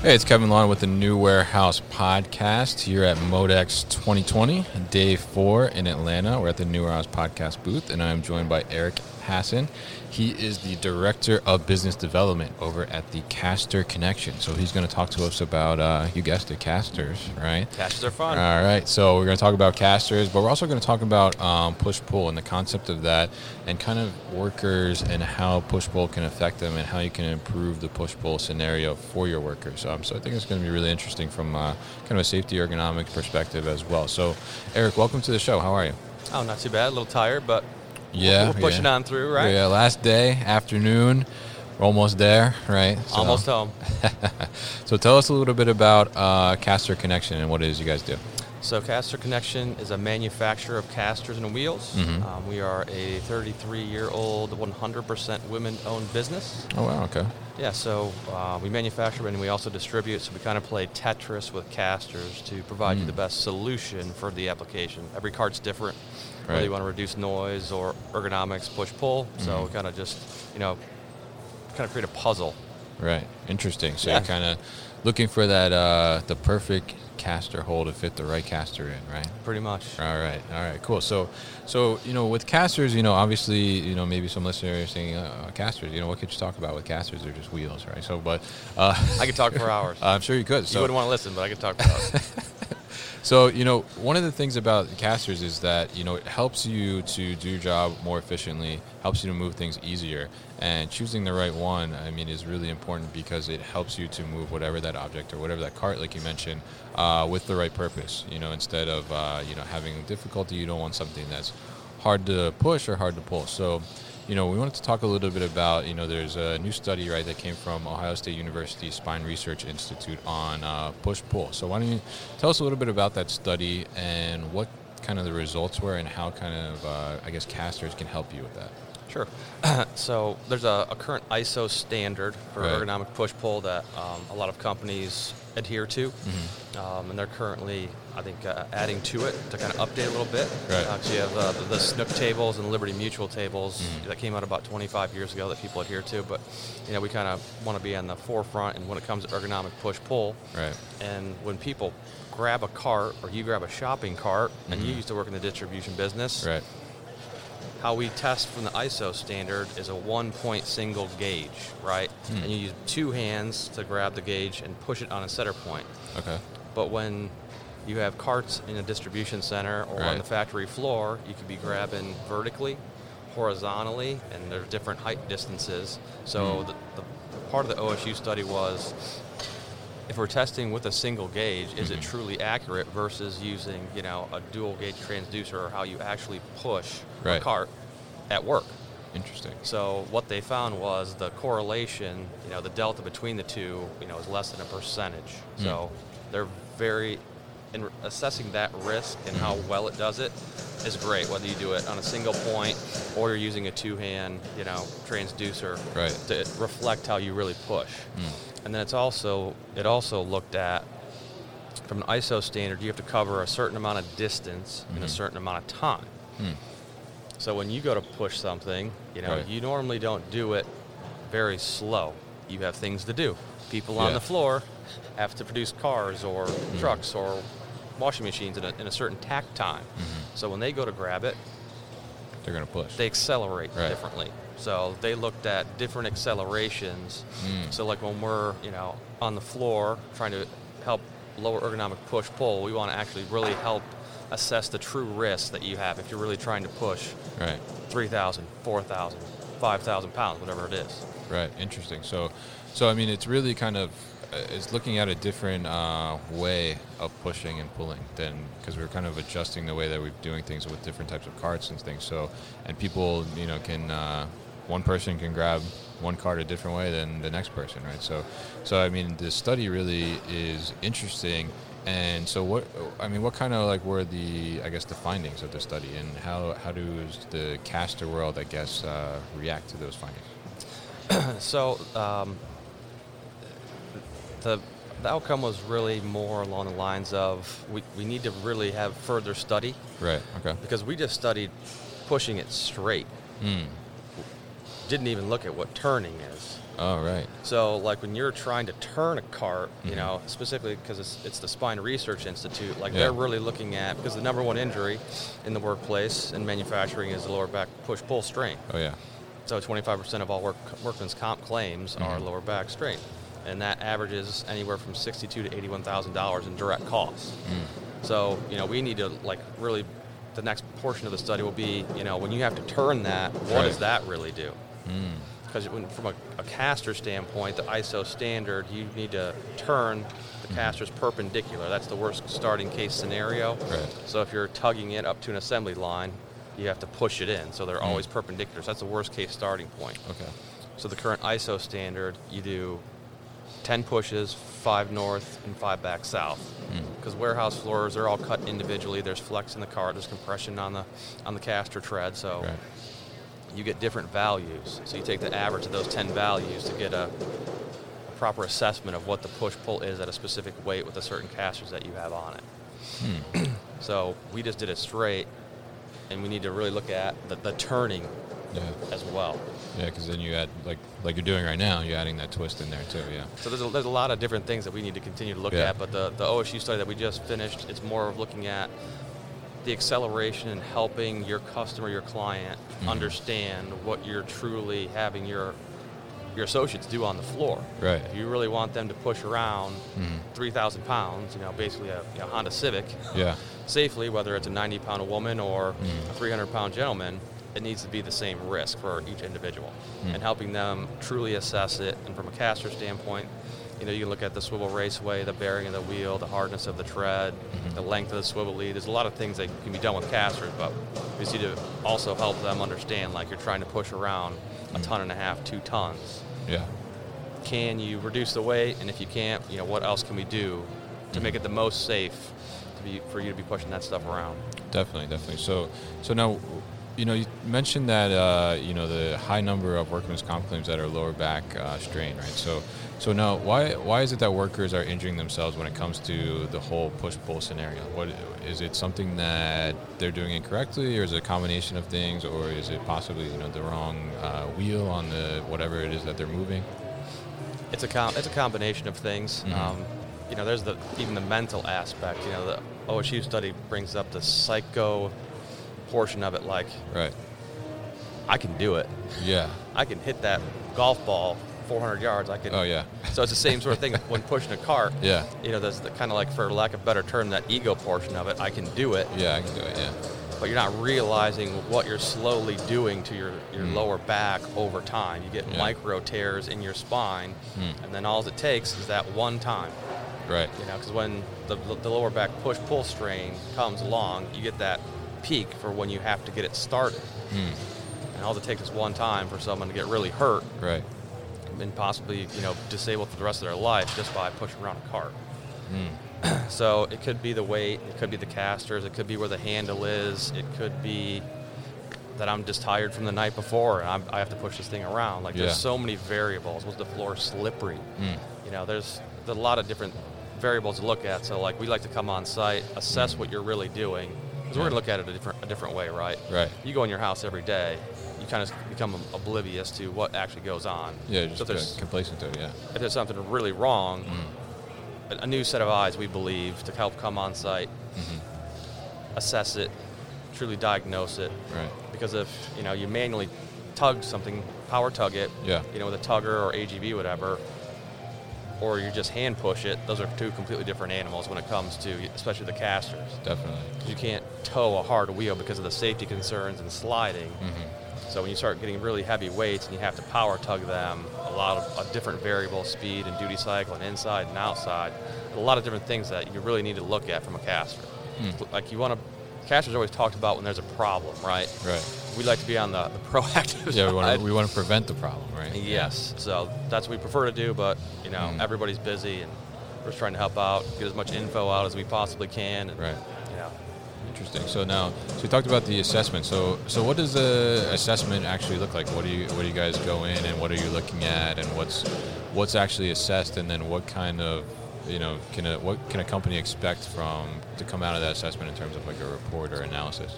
Hey, it's Kevin Lawton with the New Warehouse Podcast here at Modex 2020, day four in Atlanta. We're at the New Warehouse Podcast booth, and I'm joined by Eric Hassen. He is the Director of Business Development over at the Caster Connection. So he's going to talk to us about, uh, you guessed it, casters, right? Casters are fun. All right, so we're going to talk about casters, but we're also going to talk about um, push pull and the concept of that, and kind of workers and how push pull can affect them, and how you can improve the push pull scenario for your workers. Um, so I think it's going to be really interesting from uh, kind of a safety ergonomics perspective as well. So, Eric, welcome to the show. How are you? Oh, not too bad. A little tired, but Yeah, we're pushing yeah. on through, right? Yeah, last day, afternoon. We're almost there, right? So- Almost home. So tell us a little bit about uh, Caster Connection and what it is you guys do. So, Caster Connection is a manufacturer of casters and wheels. Mhm. Um, we are a 33 year old, 100% women owned business. Oh wow, okay. Yeah, so uh, we manufacture and we also distribute. So, we kind of play Tetris with casters to provide you Mm. the best solution for the application. Every cart's different. Right. Whether you want to reduce noise or ergonomics, push pull. So, Mhm. we kind of just, you know, kind of create a puzzle. Right. Interesting. So Yeah. you're kind of looking for that uh, the perfect caster hole to fit the right caster in, right? Pretty much. All right. All right. Cool. So, so you know, with casters, you know, obviously, you know, maybe some listeners are saying, uh, casters. You know, what could you talk about with casters? They're just wheels, right? So, but uh, I could talk for hours. I'm sure you could. you wouldn't want to listen, but I could talk for hours. So, you know, one of the things about casters is that, you know, it helps you to do your job more efficiently, helps you to move things easier. And choosing the right one, I mean, is really important because it helps you to move whatever that object or whatever that cart, like you mentioned, uh, with the right purpose. You know, instead of, uh, you know, having difficulty, you don't want something that's hard to push or hard to pull. So, you know, we wanted to talk a little bit about, you know, there's a new study, right, that came from Ohio State University Spine Research Institute on uh, push-pull. So why don't you tell us a little bit about that study and what kind of the results were and how kind of, uh, I guess, casters can help you with that. Sure. so there's a, a current ISO standard for Right. ergonomic push pull that um, a lot of companies adhere to, Mm-hmm. um, and they're currently, I think, uh, adding to it to kind of update a little bit. Right. Uh, so you have uh, the, the Snook tables and the Liberty Mutual tables Mhm. that came out about 25 years ago that people adhere to, but you know we kind of want to be on the forefront, and when it comes to ergonomic push pull, Right. and when people grab a cart or you grab a shopping cart, and you Mhm. used to work in the distribution business, Right. How we test from the ISO standard is a one point single gauge, right? Hmm. And you use two hands to grab the gauge and push it on a center point. Okay. But when you have carts in a distribution center or Right. on the factory floor, you could be grabbing vertically, horizontally, and there's different height distances. So Hmm. the, the part of the OSU study was if we're testing with a single gauge, is it Mhm. truly accurate versus using, you know, a dual gauge transducer or how you actually push Right. a cart at work? Interesting. So what they found was the correlation, you know, the delta between the two, you know, is less than a percentage. Hmm. So they're very in assessing that risk and how well it does it is great. Whether you do it on a single point or you're using a two-hand, you know, transducer Right. to reflect how you really push. Hmm. And then it's also it also looked at from an ISO standard, you have to cover a certain amount of distance in a certain amount of time. Hmm. So when you go to push something, you know, Right. you normally don't do it very slow. You have things to do. People on the floor have to produce cars or trucks or washing machines in a, in a certain takt time. Mhm. So when they go to grab it, They're going to push. they accelerate Right. differently. So they looked at different accelerations. So like when we're you know on the floor trying to help lower ergonomic push pull, we want to actually really help assess the true risk that you have if you're really trying to push Right. 3,000, 4,000, 5,000 pounds, whatever it is. Right. Interesting. So, so I mean, it's really kind of uh, it's looking at a different uh, way of pushing and pulling than because we're kind of adjusting the way that we're doing things with different types of carts and things. So, and people, you know, can uh, one person can grab one cart a different way than the next person, right? So, so I mean, the study really is interesting. And so, what I mean, what kind of like were the I guess the findings of the study, and how how does the caster world I guess uh, react to those findings? So um, the, the outcome was really more along the lines of we, we need to really have further study Right. Okay. because we just studied pushing it straight. Mm. Didn't even look at what turning is. Oh, right. So, like when you're trying to turn a cart, you Mhm. know, specifically because it's, it's the Spine Research Institute, like Yeah. they're really looking at because the number one injury in the workplace in manufacturing is the lower back push pull strain. Oh, yeah. So 25% of all work, workman's comp claims are Mhm. lower back strain, and that averages anywhere from 62 to 81,000 dollars in direct costs. Mm. So you know we need to like really. The next portion of the study will be, you know, when you have to turn that, what does that really do? Mm. Because from a, a caster standpoint, the ISO standard, you need to turn the casters perpendicular. That's the worst starting case scenario. Right. So if you're tugging it up to an assembly line, you have to push it in. So they're Mm. always perpendicular. So that's the worst case starting point. Okay. So the current ISO standard, you do 10 pushes, five north, and five back south. Mm. Because warehouse floors, they're all cut individually. There's flex in the car. There's compression on the on the caster tread. So Right. you get different values. So you take the average of those 10 values to get a, a proper assessment of what the push pull is at a specific weight with the certain casters that you have on it. Hmm. So we just did it straight, and we need to really look at the, the turning Yeah. as well. Yeah, because then you add like like you're doing right now, you're adding that twist in there too. Yeah. So there's a, there's a lot of different things that we need to continue to look Yeah. at, but the, the OSU study that we just finished, it's more of looking at the acceleration and helping your customer, your client, Mhm. understand what you're truly having your your associates do on the floor. Right. If you really want them to push around Mhm. 3,000 pounds, you know, basically a, you know, Honda Civic, Yeah. safely, whether it's a 90 pound woman or Mm. a 300 pound gentleman, it needs to be the same risk for each individual. Mm. And helping them truly assess it. And from a caster standpoint, you know, you look at the swivel raceway, the bearing of the wheel, the hardness of the tread, Mhm. the length of the swivel lead. There's a lot of things that can be done with casters, but we need to also help them understand like you're trying to push around a Mm. ton and a half, two tons. Yeah. Can you reduce the weight? And if you can't, you know, what else can we do to make it the most safe to be, for you to be pushing that stuff around? Definitely, definitely. So, so now, you know, you mentioned that uh, you know the high number of workman's comp claims that are lower back uh, strain, right? So, so now, why why is it that workers are injuring themselves when it comes to the whole push pull scenario? What is it something that they're doing incorrectly, or is it a combination of things, or is it possibly you know the wrong uh, wheel on the whatever it is that they're moving? It's a com- it's a combination of things. Mhm. Um, you know, there's the even the mental aspect. You know, the OSU study brings up the psycho portion of it. Like, Right. I can do it. Yeah. I can hit that golf ball 400 yards. I can. Oh yeah. So it's the same sort of thing when pushing a cart. Yeah. You know, that's the kind of like, for lack of a better term, that ego portion of it. I can do it, Yeah, I can do it. Yeah. but you're not realizing what you're slowly doing to your, your Mm. lower back over time. You get Yeah. micro tears in your spine, Mm. and then all it takes is that one time. Right. You know, because when the, the lower back push pull strain comes along, you get that peak for when you have to get it started. Mm. And all it takes is one time for someone to get really hurt Right. and possibly, you know, disabled for the rest of their life just by pushing around a cart. Mm. So it could be the weight, it could be the casters, it could be where the handle is, it could be that I'm just tired from the night before and I'm, I have to push this thing around. Like Yeah. there's so many variables. Was the floor slippery? Mm. You know, there's, there's a lot of different variables to look at. So like we like to come on site, assess what you're really doing, because we're gonna look at it a different, a different way, right? Right. You go in your house every day, you kind of become oblivious to what actually goes on. Yeah, so just if there's, complacent to it. Yeah. if there's something really wrong, Mm. a, a new set of eyes, we believe, to help come on site, Mhm. assess it, truly diagnose it. Right. Because if you know you manually tug something, power tug it, Yeah. you know, with a tugger or AGV, whatever, or you just hand push it. Those are two completely different animals when it comes to, especially the casters. Definitely. You can't tow a hard wheel because of the safety concerns and sliding. Mm-hmm. So when you start getting really heavy weights and you have to power tug them, a lot of a different variable speed and duty cycle and inside and outside, a lot of different things that you really need to look at from a caster. Hmm. Like you want to, casters always talked about when there's a problem, right? Right. We like to be on the, the proactive Yeah, we want side. to we want to prevent the problem, right? Yes, so that's what we prefer to do, but you know Mhm. everybody's busy and we're just trying to help out, get as much info out as we possibly can. And, Right. You know, Interesting. So now, so we talked about the assessment. So, so what does the assessment actually look like? What do you what do you guys go in and what are you looking at and what's what's actually assessed and then what kind of you know can a what can a company expect from to come out of that assessment in terms of like a report or analysis?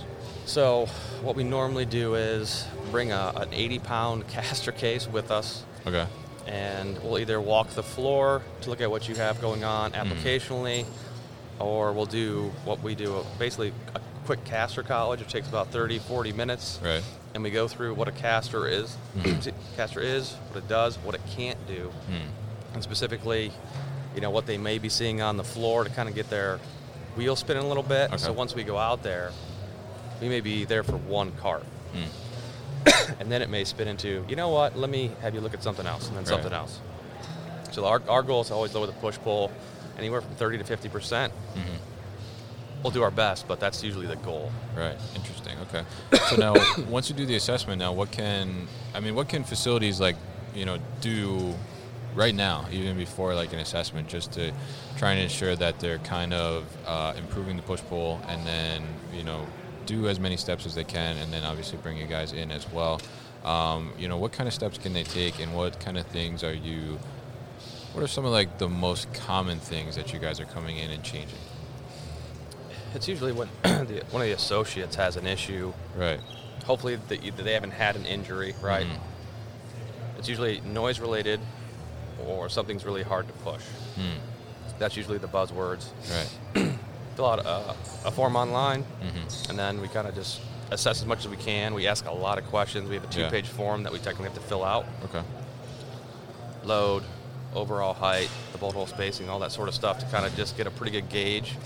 So what we normally do is bring a, an 80-pound caster case with us, Okay. and we'll either walk the floor to look at what you have going on Mm-hmm. applicationally, or we'll do what we do, basically a quick caster college. It takes about 30, 40 minutes. Right. and we go through what a caster is, Mhm. caster is, what it does, what it can't do, Hmm. and specifically, you know, what they may be seeing on the floor to kind of get their wheel spinning a little bit. Okay. So once we go out there, we may be there for one cart, Hmm. and then it may spin into, you know what? Let me have you look at something else, and then Right. something else. So our, our goal is to always lower the push pull anywhere from 30 to 50 percent. Mhm. We'll do our best, but that's usually the goal. Right. Interesting. Okay. So now, once you do the assessment, now what can I mean? What can facilities like you know do right now, even before like an assessment, just to try and ensure that they're kind of uh, improving the push pull, and then you know do as many steps as they can, and then obviously bring you guys in as well. Um, you know, what kind of steps can they take, and what kind of things are you? What are some of like the most common things that you guys are coming in and changing? It's usually when the, one of the associates has an issue Right. hopefully that they haven't had an injury, right? Mhm. It's usually noise related or something's really hard to push. Hmm. That's usually the buzzwords. Right. Fill out a, a form online, hmm and then we kind of just assess as much as we can. We ask a lot of questions. We have a two-page form that we technically have to fill out. Okay. Load, overall height, the bolt hole spacing, all that sort of stuff to kind of just get a pretty good gauge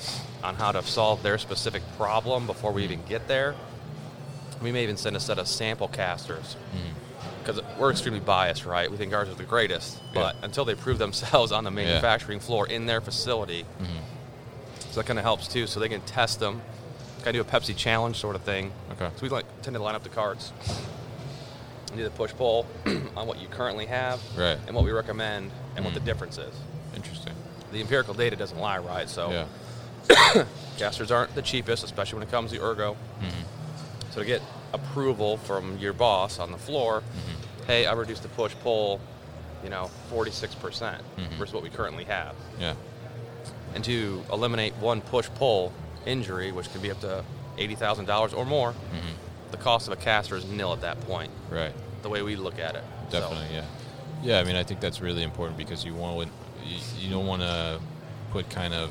on how to solve their specific problem before we even get there. We may even send a set of sample casters Mhm. Because we're extremely biased, right? We think ours are the greatest, Yeah. but until they prove themselves on the manufacturing floor in their facility, Mhm. so that kind of helps too. So they can test them, kind of do a Pepsi challenge sort of thing. Okay. So we like tend to line up the cards, and do the push pull on what you currently have, Right. and what we recommend, and what the Mhm. difference is. Interesting. The empirical data doesn't lie, right? So Yeah. casters aren't the cheapest, especially when it comes to ergo. Mhm. So to get approval from your boss on the floor, Mm-hmm. Hey, I reduced the push pull, you know, 46% Mhm. versus what we currently have. Yeah. And to eliminate one push pull injury, which can be up to $80,000 or more, Mhm. the cost of a caster is nil at that point, Right. the way we look at it. So, Definitely. Yeah. Yeah. I mean, I think that's really important because you want you, you don't want to put kind of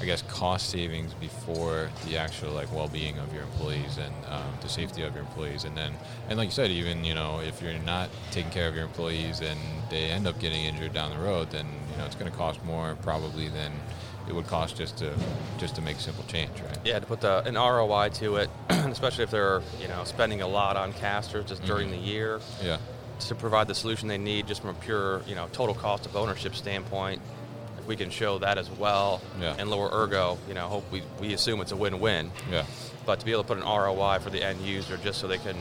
I guess cost savings before the actual like well-being of your employees and um, the safety of your employees, and then and like you said, even you know if you're not taking care of your employees and they end up getting injured down the road, then you know it's going to cost more probably than it would cost just to just to make a simple change, right? Yeah, to put the, an ROI to it, especially if they're you know spending a lot on casters just during Mhm. the year Yeah. to provide the solution they need, just from a pure you know total cost of ownership standpoint. If we can show that as well Yeah. and lower ergo, you know, hope we, we assume it's a win-win. Yeah. But to be able to put an ROI for the end user, just so they can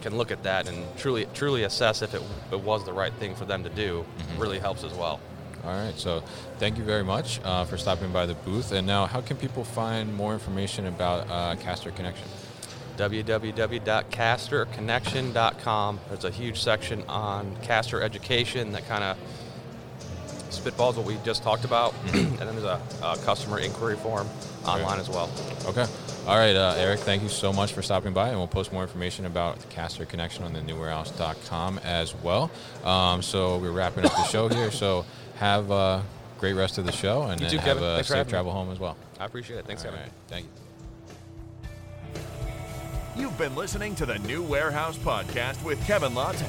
can look at that and truly truly assess if it, it was the right thing for them to do, Mhm. really helps as well. All right. So thank you very much uh, for stopping by the booth. And now, how can people find more information about uh, Caster Connection? www.casterconnection.com. There's a huge section on caster education that kind of spitballs what we just talked about, and then there's a, a customer inquiry form online as well. Okay. All right, uh, Eric, thank you so much for stopping by, and we'll post more information about the Caster Connection on the newwarehouse.com as well. Um, so we're wrapping up the show here. So have a great rest of the show, and You then too, have Kevin. a Thanks safe having me. travel home as well. I appreciate it. Thanks, All Kevin. right. Thank you. You've been listening to the New Warehouse Podcast with Kevin Lawton.